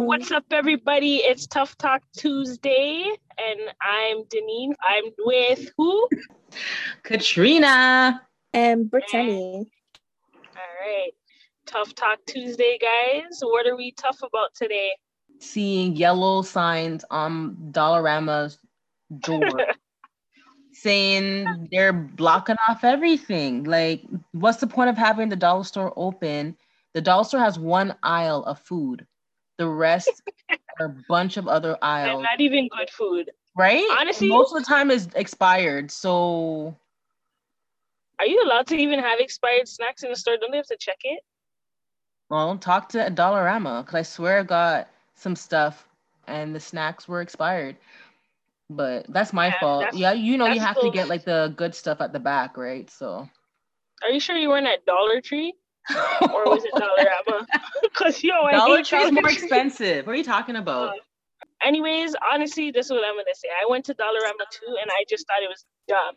right, what's up, everybody? It's Tough Talk Tuesday, and I'm Deneen. I'm with who? Katrina and Brittany. All right, Tough Talk Tuesday, guys. What are we tough about today? Seeing yellow signs on Dollarama's door saying they're blocking off everything. Like, what's the point of having the dollar store open? The dollar store has one aisle of food. The rest are a bunch of other aisles. And not even good food. Right? Honestly, most of the time is expired. So are you allowed to even have expired snacks in the store? Don't they have to check it? Well, talk to a Dollarama because I swear I got some stuff and the snacks were expired. But that's my yeah, fault. That's, yeah, you know you have cool. to get like the good stuff at the back, right? So. Are you sure you weren't at Dollar Tree? Or was it Dollarama? Because yo, I Dollar Tree is more expensive. What are you talking about? Uh, anyways, honestly, this is what I'm gonna say. I went to Dollarama too, and I just thought it was dumb.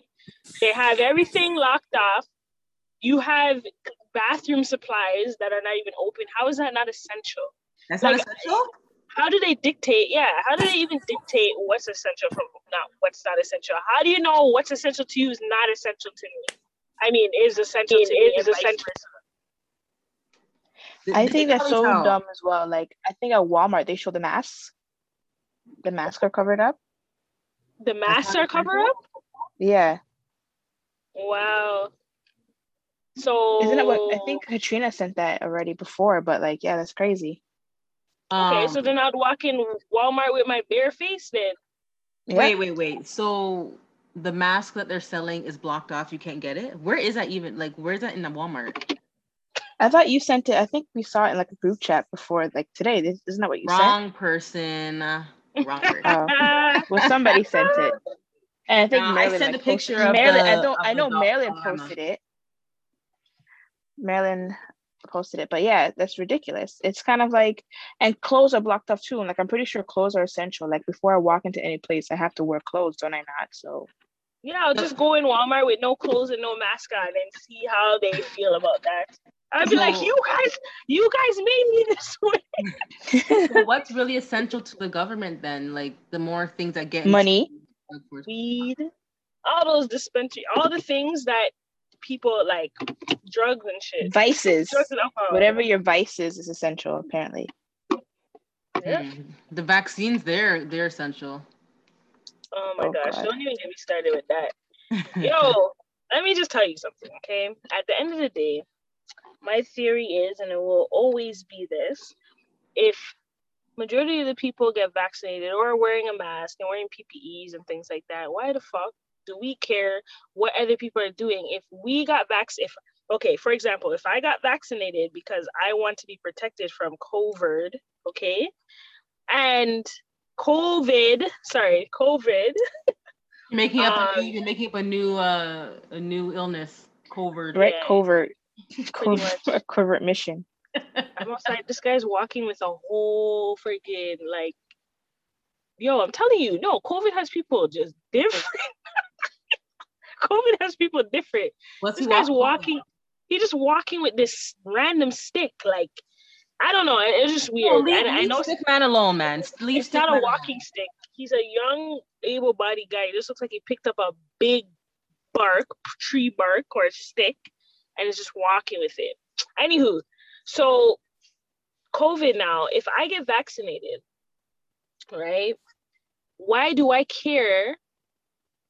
They have everything locked off. You have bathroom supplies that are not even open. How is that not essential? That's like, not essential how do they dictate? Yeah, how do they even dictate what's essential from not what's not essential? How do you know what's essential to you is not essential to me? I mean, is essential to me is essential. I think that's so tell. dumb as well. Like, I think at Walmart they show the masks. The masks are covered up. The masks are covered up. Yeah. Wow. So isn't it what I think Katrina sent that already before? But like, yeah, that's crazy. Okay, um, so then I'd walk in Walmart with my bare face then. Wait, wait, wait. So the mask that they're selling is blocked off. You can't get it. Where is that even? Like, where's that in the Walmart? I thought you sent it. I think we saw it in like a group chat before, like today. This isn't that what you Wrong? Wrong person. Wrong person. oh. Well, somebody sent it, and I think no, Marilyn, I sent like, a picture of Marilyn. The, I don't. I know Marilyn posted it. Marilyn posted it. But yeah, that's ridiculous. It's kind of like, and clothes are blocked off too. And like, I'm pretty sure clothes are essential. Like, before I walk into any place, I have to wear clothes, don't I not? So, yeah, I'll just go in Walmart with no clothes and no mask on and see how they feel about that. I'd be like, you guys, you guys made me this way. so what's really essential to the government then? Like the more things that get money, weed, all those dispensary, all the things that people like drugs and shit. Vices. Drugs and Whatever your vices is essential, apparently. Yeah. Mm. The vaccines, they're they're essential. Oh my oh, gosh! God. Don't even get me started with that. Yo, let me just tell you something, okay? At the end of the day, my theory is, and it will always be this: if majority of the people get vaccinated or are wearing a mask and wearing PPEs and things like that, why the fuck do we care what other people are doing? If we got vaccinated, if okay, for example, if I got vaccinated because I want to be protected from COVID, okay, and COVID, sorry, COVID. You're making up um, a new, you're making up a new uh a new illness, COVID. Right, yeah, covert. Covert, covert mission. I'm outside. This guy's walking with a whole freaking like, yo, I'm telling you, no, COVID has people just different. COVID has people different. What's this guy's walking? He's just walking with this random stick. Like, I don't know. It's just weird. No, leave, I, leave I know stick man alone, man. Leave it's not a walking alone. stick. He's a young, able-bodied guy. This looks like he picked up a big bark, tree bark, or a stick, and is just walking with it. Anywho, so COVID now, if I get vaccinated, right? Why do I care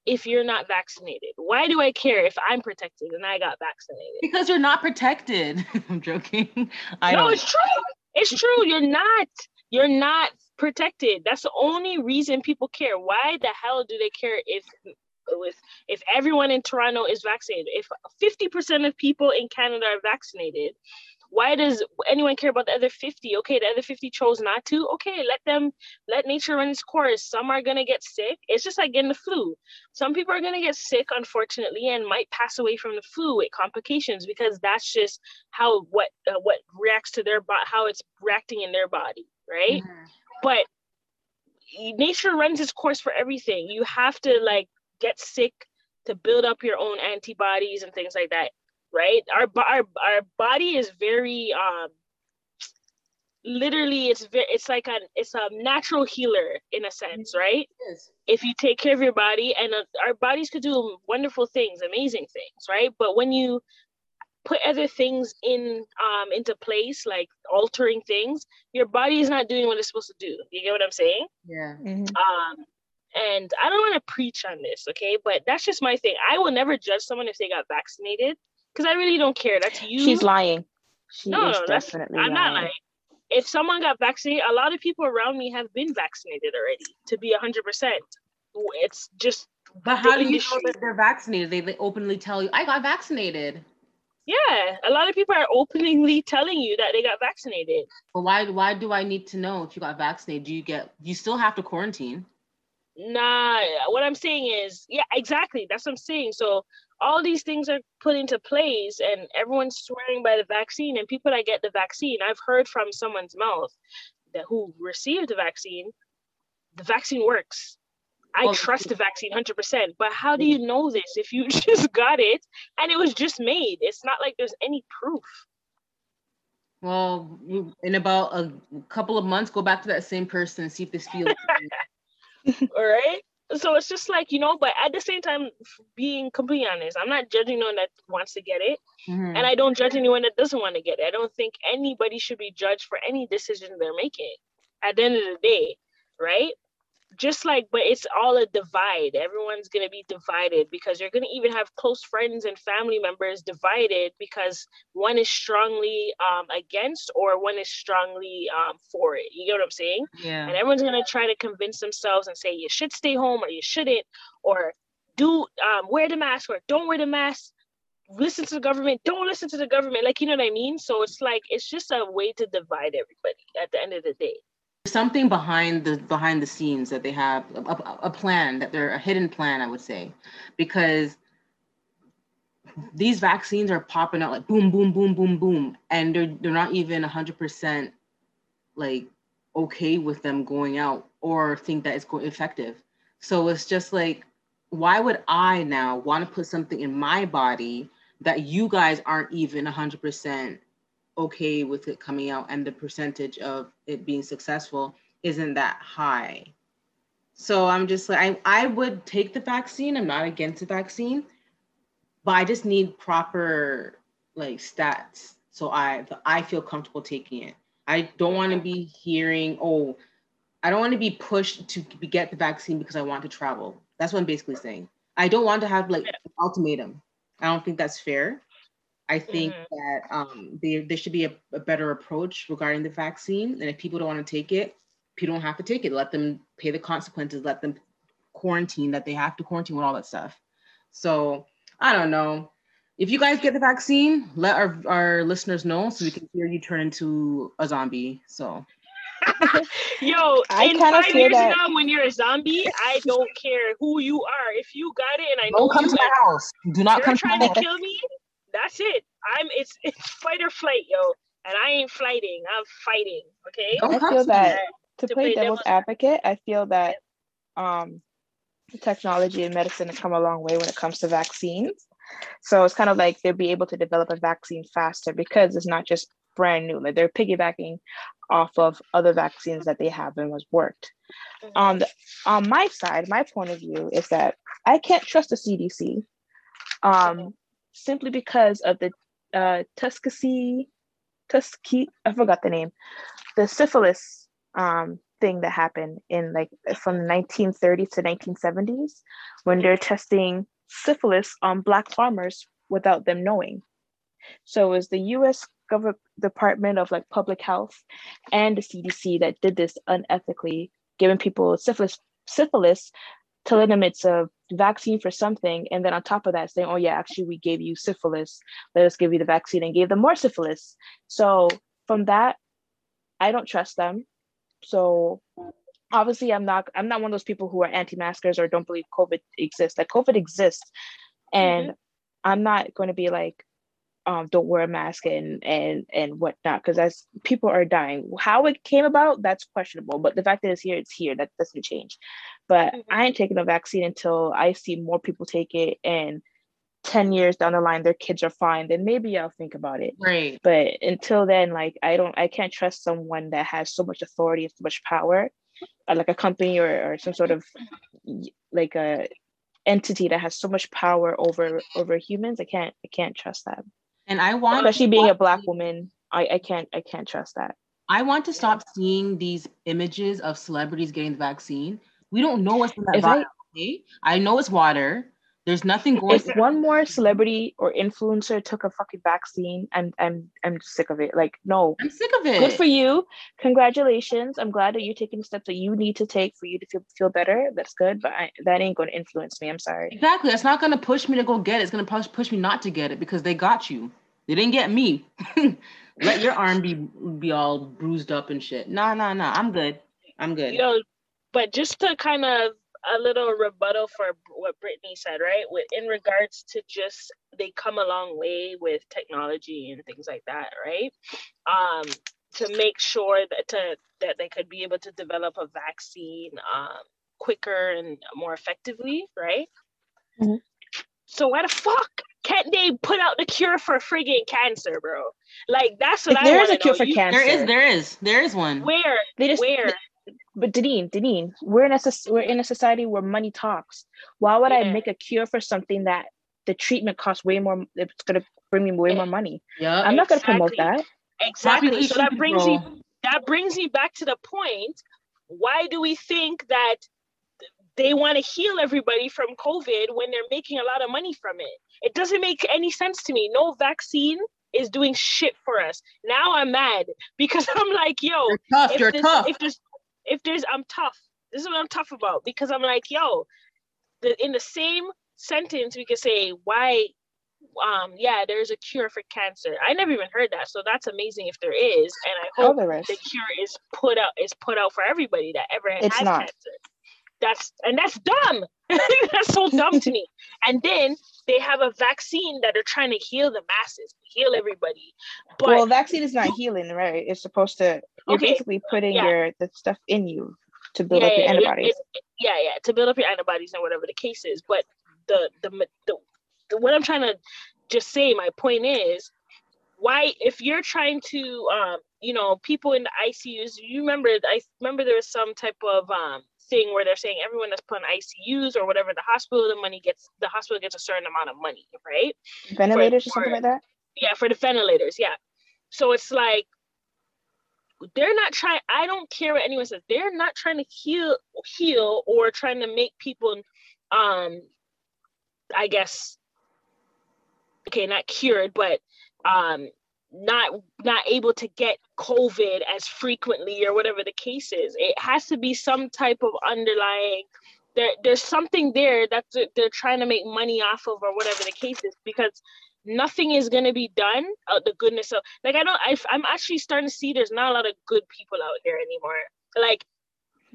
if you're not vaccinated? Why do I care if I'm protected and I got vaccinated? Because you're not protected. I'm joking. I no, don't. it's true. It's true. You're not. You're not protected. That's the only reason people care. Why the hell do they care if with if everyone in Toronto is vaccinated? If 50% of people in Canada are vaccinated, why does anyone care about the other 50 okay the other 50 chose not to. Okay let them let nature run its course. Some are going to get sick. It's just like getting the flu. Some people are going to get sick unfortunately and might pass away from the flu with complications because that's just how what uh, what reacts to their body how it's reacting in their body right? Mm-hmm. but nature runs its course for everything. You have to like get sick to build up your own antibodies and things like that right? Our our our body is very um literally it's very it's like a it's a natural healer in a sense mm-hmm. right yes. if you take care of your body and uh, our bodies could do wonderful things amazing things right but when you put other things in um into place like altering things your body is not doing what it's supposed to do you get what i'm saying yeah mm-hmm. um and i don't want to preach on this okay but that's just my thing i will never judge someone if they got vaccinated because i really don't care that's you she's lying she no, no that's, i'm lying. not lying if someone got vaccinated a lot of people around me have been vaccinated already to be 100% it's just but how do you know that they're vaccinated they, they openly tell you i got vaccinated yeah, a lot of people are openly telling you that they got vaccinated. But why why do I need to know if you got vaccinated? Do you get you still have to quarantine? Nah, what I'm saying is, yeah, exactly. That's what I'm saying. So all these things are put into place and everyone's swearing by the vaccine and people that get the vaccine, I've heard from someone's mouth that who received the vaccine, the vaccine works. I well, trust the vaccine 100%. But how do you know this if you just got it and it was just made? It's not like there's any proof. Well, in about a couple of months, go back to that same person and see if this feels. All right. So it's just like, you know, but at the same time, being completely honest, I'm not judging anyone that wants to get it. Mm-hmm. And I don't judge anyone that doesn't want to get it. I don't think anybody should be judged for any decision they're making at the end of the day. Right just like but it's all a divide. Everyone's going to be divided because you're going to even have close friends and family members divided because one is strongly um, against or one is strongly um, for it. You get what i'm saying? Yeah. And everyone's going to try to convince themselves and say you should stay home or you shouldn't or do um, wear the mask or don't wear the mask. Listen to the government. Don't listen to the government. Like you know what i mean? So it's like it's just a way to divide everybody at the end of the day something behind the behind the scenes that they have a, a, plan that they're a hidden plan i would say. Because these vaccines are popping out like boom boom boom boom boom. And they're they're not even 100% like okay with them going out or think that it's going effective. So it's just like why would i now want to put something in my body that you guys aren't even 100% okay with it coming out and the percentage of it being successful isn't that high. So I'm just like, I, I would take the vaccine. I'm not against the vaccine, but I just need proper like stats. So I, I feel comfortable taking it. I don't want to be hearing, oh, I don't want to be pushed to get the vaccine because I want to travel. That's what I'm basically saying. I don't want to have like an ultimatum. I don't think that's fair. I think mm-hmm. that um, there, there should be a, a, better approach regarding the vaccine. And if people don't want to take it, people don't have to take it. Let them pay the consequences. Let them quarantine that they have to quarantine with all that stuff. So I don't know. If you guys get the vaccine, let our, our listeners know so we can hear you turn into a zombie. So Yo, I in five years that. now, when you're a zombie, I don't care who you are. If you got it and I know don't come to my house. Do not come trying to, to kill me that's it. I'm it's it's fight or flight, yo. And I ain't fighting. I'm fighting. Okay. I feel that to, to play, play devil's, devil's advocate, I feel that um technology and medicine have come a long way when it comes to vaccines. So it's kind of like they'll be able to develop a vaccine faster because it's not just brand new. Like they're piggybacking off of other vaccines that they have and was worked. Mm-hmm. On the on my side, my point of view is that I can't trust the CDC. Um, simply because of the uh, Tuskegee, Tuskegee, I forgot the name, the syphilis um, thing that happened in like from the 1930s to 1970s when they're testing syphilis on Black farmers without them knowing. So it was the US government Department of like Public Health and the CDC that did this unethically, giving people syphilis syphilis telling them it's a vaccine for something and then on top of that saying oh yeah actually we gave you syphilis. Let us give you the vaccine and gave them more syphilis. So from that i don't trust them. So obviously i'm not i'm not one of those people who are anti-maskers or don't believe covid exists. Like covid exists and mm-hmm. i'm not going to be like um, don't wear a mask and and and whatnot because as people are dying. How it came about that's questionable but the fact that it's here it's here. That doesn't change but mm-hmm. i ain't taking a vaccine until i see more people take it and 10 years down the line their kids are fine then maybe i'll think about it. Right. But until then like i don't i can't trust someone that has so much authority and so much power uh, like a company or, or some sort of like a entity that has so much power over over humans i can't i can't trust that and i want especially being a black woman i i can't i can't trust that. I want to stop seeing these images of celebrities getting the vaccine we don't know what's in that vial, I, I know it's water there's nothing going. If one more celebrity or influencer took a fucking vaccine, I'm I'm I'm sick of it. Like, no, I'm sick of it. Good for you. Congratulations. I'm glad that you're taking the steps that you need to take for you to feel feel better. That's good, but I, that ain't going to influence me. I'm sorry. Exactly. That's not going to push me to go get it. It's going to push push me not to get it because they got you. They didn't get me. Let your arm be be all bruised up and shit. Nah, nah, nah. I'm good. I'm good. You know, but just to kind of a little rebuttal for what Brittany said, right? With in regards to just they come a long way with technology and things like that, right? Um, to make sure that to that they could be able to develop a vaccine um, quicker and more effectively, right? Mm-hmm. So why the fuck can't they put out the cure for frigging cancer, bro? Like that's what if I There is a cure know. for you, cancer. There is, there is, there is one. Where? They just, where? But Deneen, Deneen, we're in a we're in a society where money talks. Why would yeah. I make a cure for something that the treatment costs way more? It's gonna bring me way yeah. more money. Yeah, I'm not exactly. gonna promote that. Exactly. So that brings me that brings me back to the point. Why do we think that they want to heal everybody from COVID when they're making a lot of money from it? It doesn't make any sense to me. No vaccine is doing shit for us. Now I'm mad because I'm like, yo, you're tough. If you're this, tough. If there's if there's I'm tough. This is what I'm tough about because I'm like, yo, the, in the same sentence we could say why um yeah there's a cure for cancer. I never even heard that so that's amazing if there is and i hope the, the cure is put out is put out for everybody that ever it's has not. cancer. That's and that's dumb. That's so dumb to me. And then they have a vaccine that are trying to heal the masses heal everybody. But well vaccine is not healing right? It's supposed to you're okay. basically putting yeah. your the stuff in you to build yeah, up your yeah, antibodies it, it, yeah yeah to build up your antibodies and whatever the case is. But the the, the, the what i'm trying to just say my point is why if you're trying to um you know people in the icus you remember i remember there was some type of um thing where they're saying everyone that's put on ICUs or whatever the hospital, the money gets the hospital gets a certain amount of money, right? Ventilators for, or something like that. Yeah, for the ventilators, yeah. So it's like they're not trying. I don't care what anyone says. They're not trying to heal, heal, or trying to make people, um, I guess, okay, not cured, but um, not not able to get covid as frequently or whatever the case is. It has to be some type of underlying there there's something there that they're trying to make money off of or whatever the case is because nothing is going to be done out the goodness of like i don't I, i'm actually starting to see there's not a lot of good people out here anymore. Like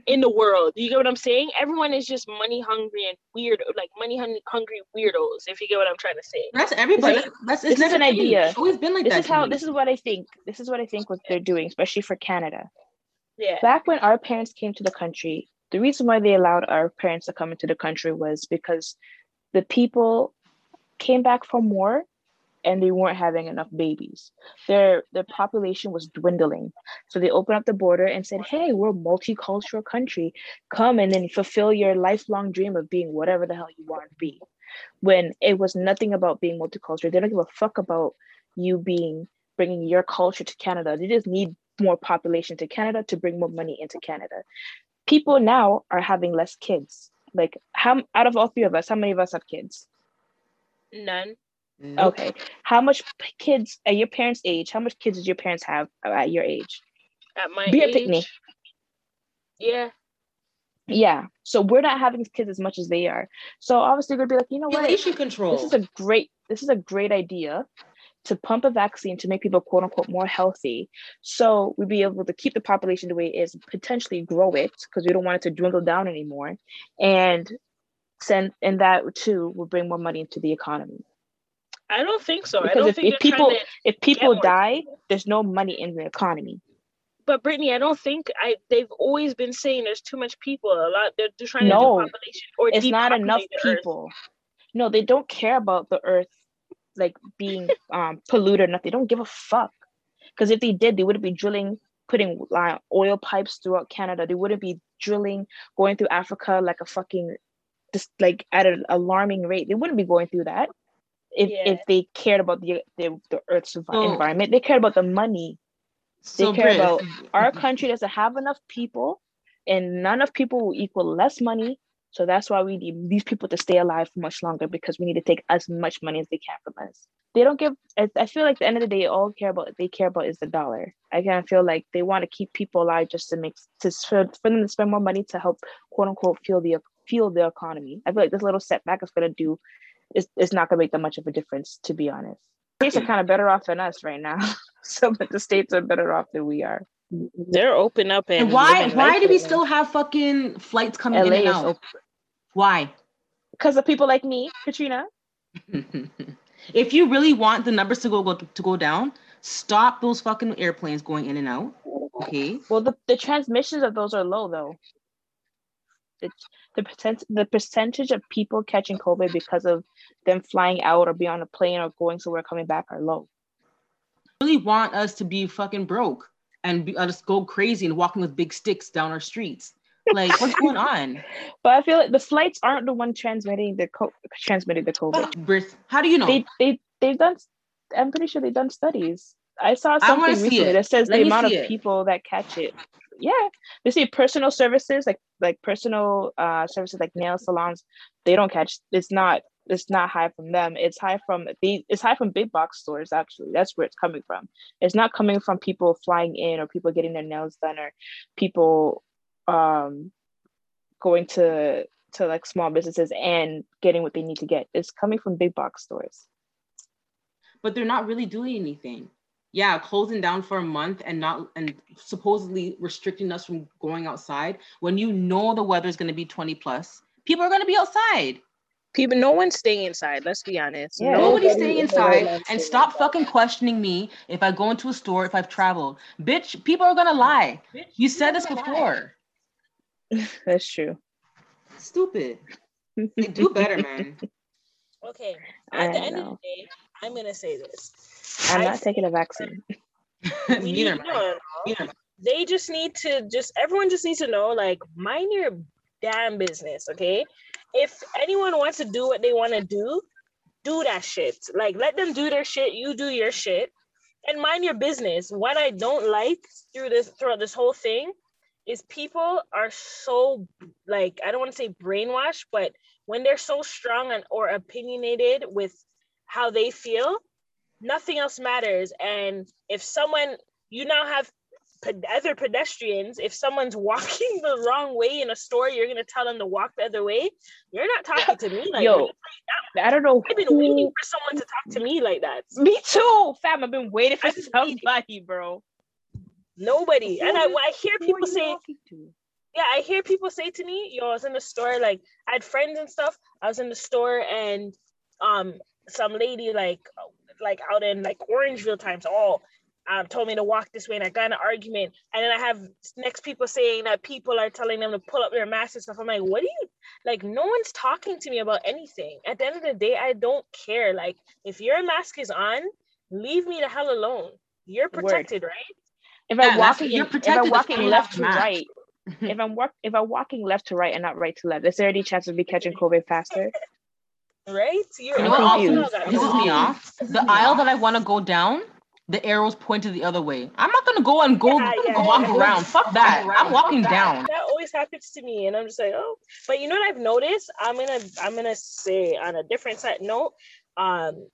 in the world. You get what I'm saying? Everyone is just money hungry and weird, like money hungry weirdos. If you get what I'm trying to say. That's everybody. Like, that's this is an idea. It's always been like this that. This is how. Me. This is what I think. This is what I think what they're doing, especially for Canada. Yeah. Back when our parents came to the country, the reason why they allowed our parents to come into the country was because the people came back from war and they weren't having enough babies. Their their population was dwindling. So they opened up the border and said, "Hey, we're a multicultural country. Come and then fulfill your lifelong dream of being whatever the hell you want to be." When it was nothing about being multicultural. They don't give a fuck about you being bringing your culture to Canada. They just need more population to Canada to bring more money into Canada. People now are having less kids. Like how out of all three of us, how many of us have kids? None. Nope. Okay. How much kids at your parents' age? How much kids did your parents have at your age? At my Be age, a picnic. Yeah. Yeah. So we're not having kids as much as they are. So obviously we're gonna be like, you know what? Population control. This is a great. This is a great idea to pump a vaccine to make people quote unquote more healthy. So we'd be able to keep the population the way it is, potentially grow it because we don't want it to dwindle down anymore, and send and that too will bring more money into the economy. I don't think so. Because if, if people if people die, there's no money in the economy. But Brittany, I don't think I. They've always been saying there's too much people. A lot. They're, they're trying no, to do population or it's not enough people. no, they don't care about the earth like being um polluted or nothing. They don't give a fuck. Because if they did, they wouldn't be drilling, putting uh, oil pipes throughout Canada. They wouldn't be drilling, going through Africa like a fucking, just like at an alarming rate. They wouldn't be going through that if yeah. if they cared about the the, the Earth's oh. environment. They cared about the money. They so care about our country doesn't have enough people, and none of people will equal less money. So that's why we need these people to stay alive for much longer because we need to take as much money as they can from us. They don't give. I feel like at the end of the day, all care about they care about is the dollar. I kind of feel like they want to keep people alive just to make to for, for them to spend more money to help quote unquote fuel the fuel the economy. I feel like this little setback is going to do. It's, it's not going to make that much of a difference, to be honest. States are kind of better off than us right now. so, but the states are better off than we are. They're open up and, and why why do we still have fucking flights coming LA in and out? Why? Because of people like me, Katrina. if you really want the numbers to go, go to go down, stop those fucking airplanes going in and out. Okay. Well, the, the transmissions of those are low though. The, the percent the percentage of people catching COVID because of them flying out or be on a plane or going somewhere coming back are low. Really want us to be fucking broke and be, uh, just go crazy and walking with big sticks down our streets. Like, what's going on? But I feel like the flights aren't the one transmitting the co- transmitting the COVID. How do you know? They they they've done. I'm pretty sure they've done studies. I saw something I recently that says Let the amount of it. people that catch it. Yeah, they see personal services like like personal uh services like nail salons. They don't catch. It's not it's not high from them. It's high from the it's high from big box stores actually. That's where it's coming from. It's not coming from people flying in or people getting their nails done or people um going to to like small businesses and getting what they need to get. It's coming from big box stores. But they're not really doing anything. Yeah, closing down for a month and not and supposedly restricting us from going outside when you know the weather is going to be 20 plus. People are going to be outside. People no one's staying inside let's be honest. Yeah, nobody's staying inside and stop fucking questioning me if i go into a store if i've traveled. Bitch people are gonna lie. Bitch, you said this before. That's true. Stupid. Like, do better man. Okay at the end know. of the day i'm gonna say this. I'm I, not taking a vaccine. Neither, no, neither. They just need to just everyone just needs to know like mind your damn business okay? If anyone wants to do what they want to do, do that shit. Like let them do their shit, you do your shit, and mind your business. What I don't like through this throughout this whole thing is people are so like I don't want to say brainwashed, but when they're so strong and or opinionated with how they feel, nothing else matters. And if someone you now have other pedestrians, if someone's walking the wrong way in a store, you're gonna tell them to walk the other way. You're not talking to me like Yo, that. I don't know. I've been who... waiting for someone to talk to me like that. Me too, fam. I've been waiting for somebody, bro. Nobody. and I, I hear people say, yeah, I hear people say to me, yo, I was in the store, like I had friends and stuff. I was in the store and um some lady like like out in like Orangeville times, all um, told me to walk this way and I got an argument. And then I have next people saying that people are telling them to pull up their masks and stuff. I'm like, what do you like? No one's talking to me about anything. At the end of the day, I don't care. Like, if your mask is on, leave me the hell alone. You're protected, Word. right? If I'm walking, you're protected. If I'm walking left to right, if I'm walk, if I'm walking left to right and not right to left, is there any chance of me catching COVID faster? right? You're you know what also pisses me off? The aisle that I want to go down the arrows pointed the other way. I'm not gonna go and go, yeah, yeah, walk yeah. around. Fuck that. I'm walking down. That always happens to me, and I'm just like, oh. But you know what I've noticed? I'm gonna I'm gonna say on a different side note. Um,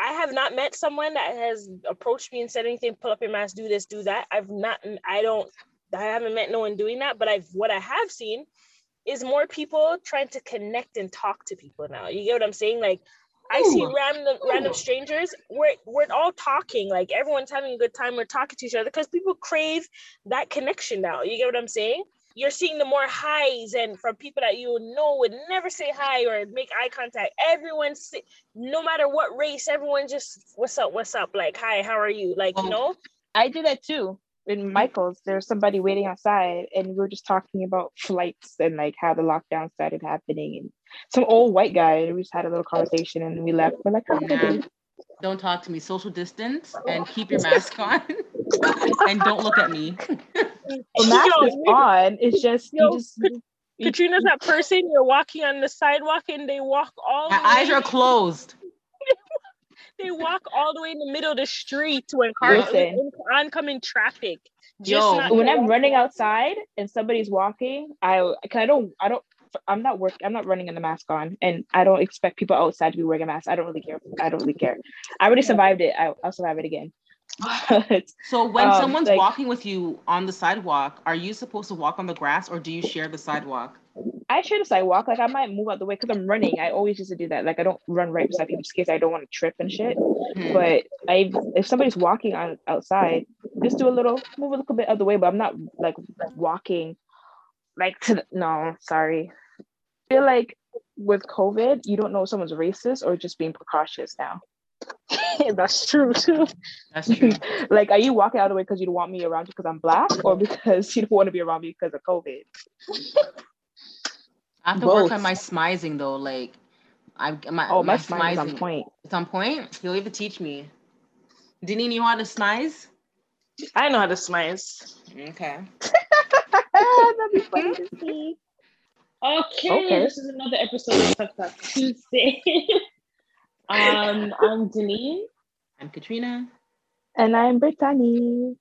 I have not met someone that has approached me and said anything. Pull up your mask. Do this. Do that. I've not. I don't. I haven't met no one doing that. But I've what I have seen is more people trying to connect and talk to people now. You get what I'm saying? Like I see random random strangers. We're we're all talking, like everyone's having a good time. We're talking to each other because people crave that connection now. You get what I'm saying? You're seeing the more highs and from people that you know would never say hi or make eye contact. Everyone, no matter what race, everyone just what's up, what's up, like hi, how are you, like you oh. know. I do that too. In Michael's, there's somebody waiting outside, and we were just talking about flights and like how the lockdown started happening, and some old white guy, and we just had a little conversation, and we left. We're like, oh, nah, don't talk to me. Social distance and keep your mask on, and don't look at me. the mask is on. It's just yo, you just. Katrina's that person you're walking on the sidewalk and they walk all. My eyes way. are closed they walk all the way in the middle of the street when cars in oncoming traffic. Yo, when I'm running outside and somebody's walking, I I don't I don't I'm not work I'm not running in the mask on and I don't expect people outside to be wearing a mask. I don't really care. I don't really care. I already survived it. I, will survive it again. But, so when um, someone's like, walking with you on the sidewalk, are you supposed to walk on the grass or do you share the sidewalk? I share the sidewalk. Like I might move out the way because I'm running. I always used to do that. Like I don't run right beside people just in case I don't want to trip and shit. Mm-hmm. But I, if somebody's walking on outside, just do a little move a little bit of the way. But I'm not like walking, like to the, no. Sorry. I feel like with COVID, you don't know if someone's racist or just being precautious now. That's true too. That's true. like, are you walking out of the way because you don't want me around you because I'm black, or because you don't want to be around me because of COVID? I have to Both. work on my smizing though. Like, I my oh my, my smizing on point. It's on point. You'll even teach me. Didn't you know how to smize? I know how to smize. Okay. That'd be funny to see. Okay, okay, this is another episode of Talk Talk Tuesday. um, I'm Denise. I'm Katrina. And I'm Brittany.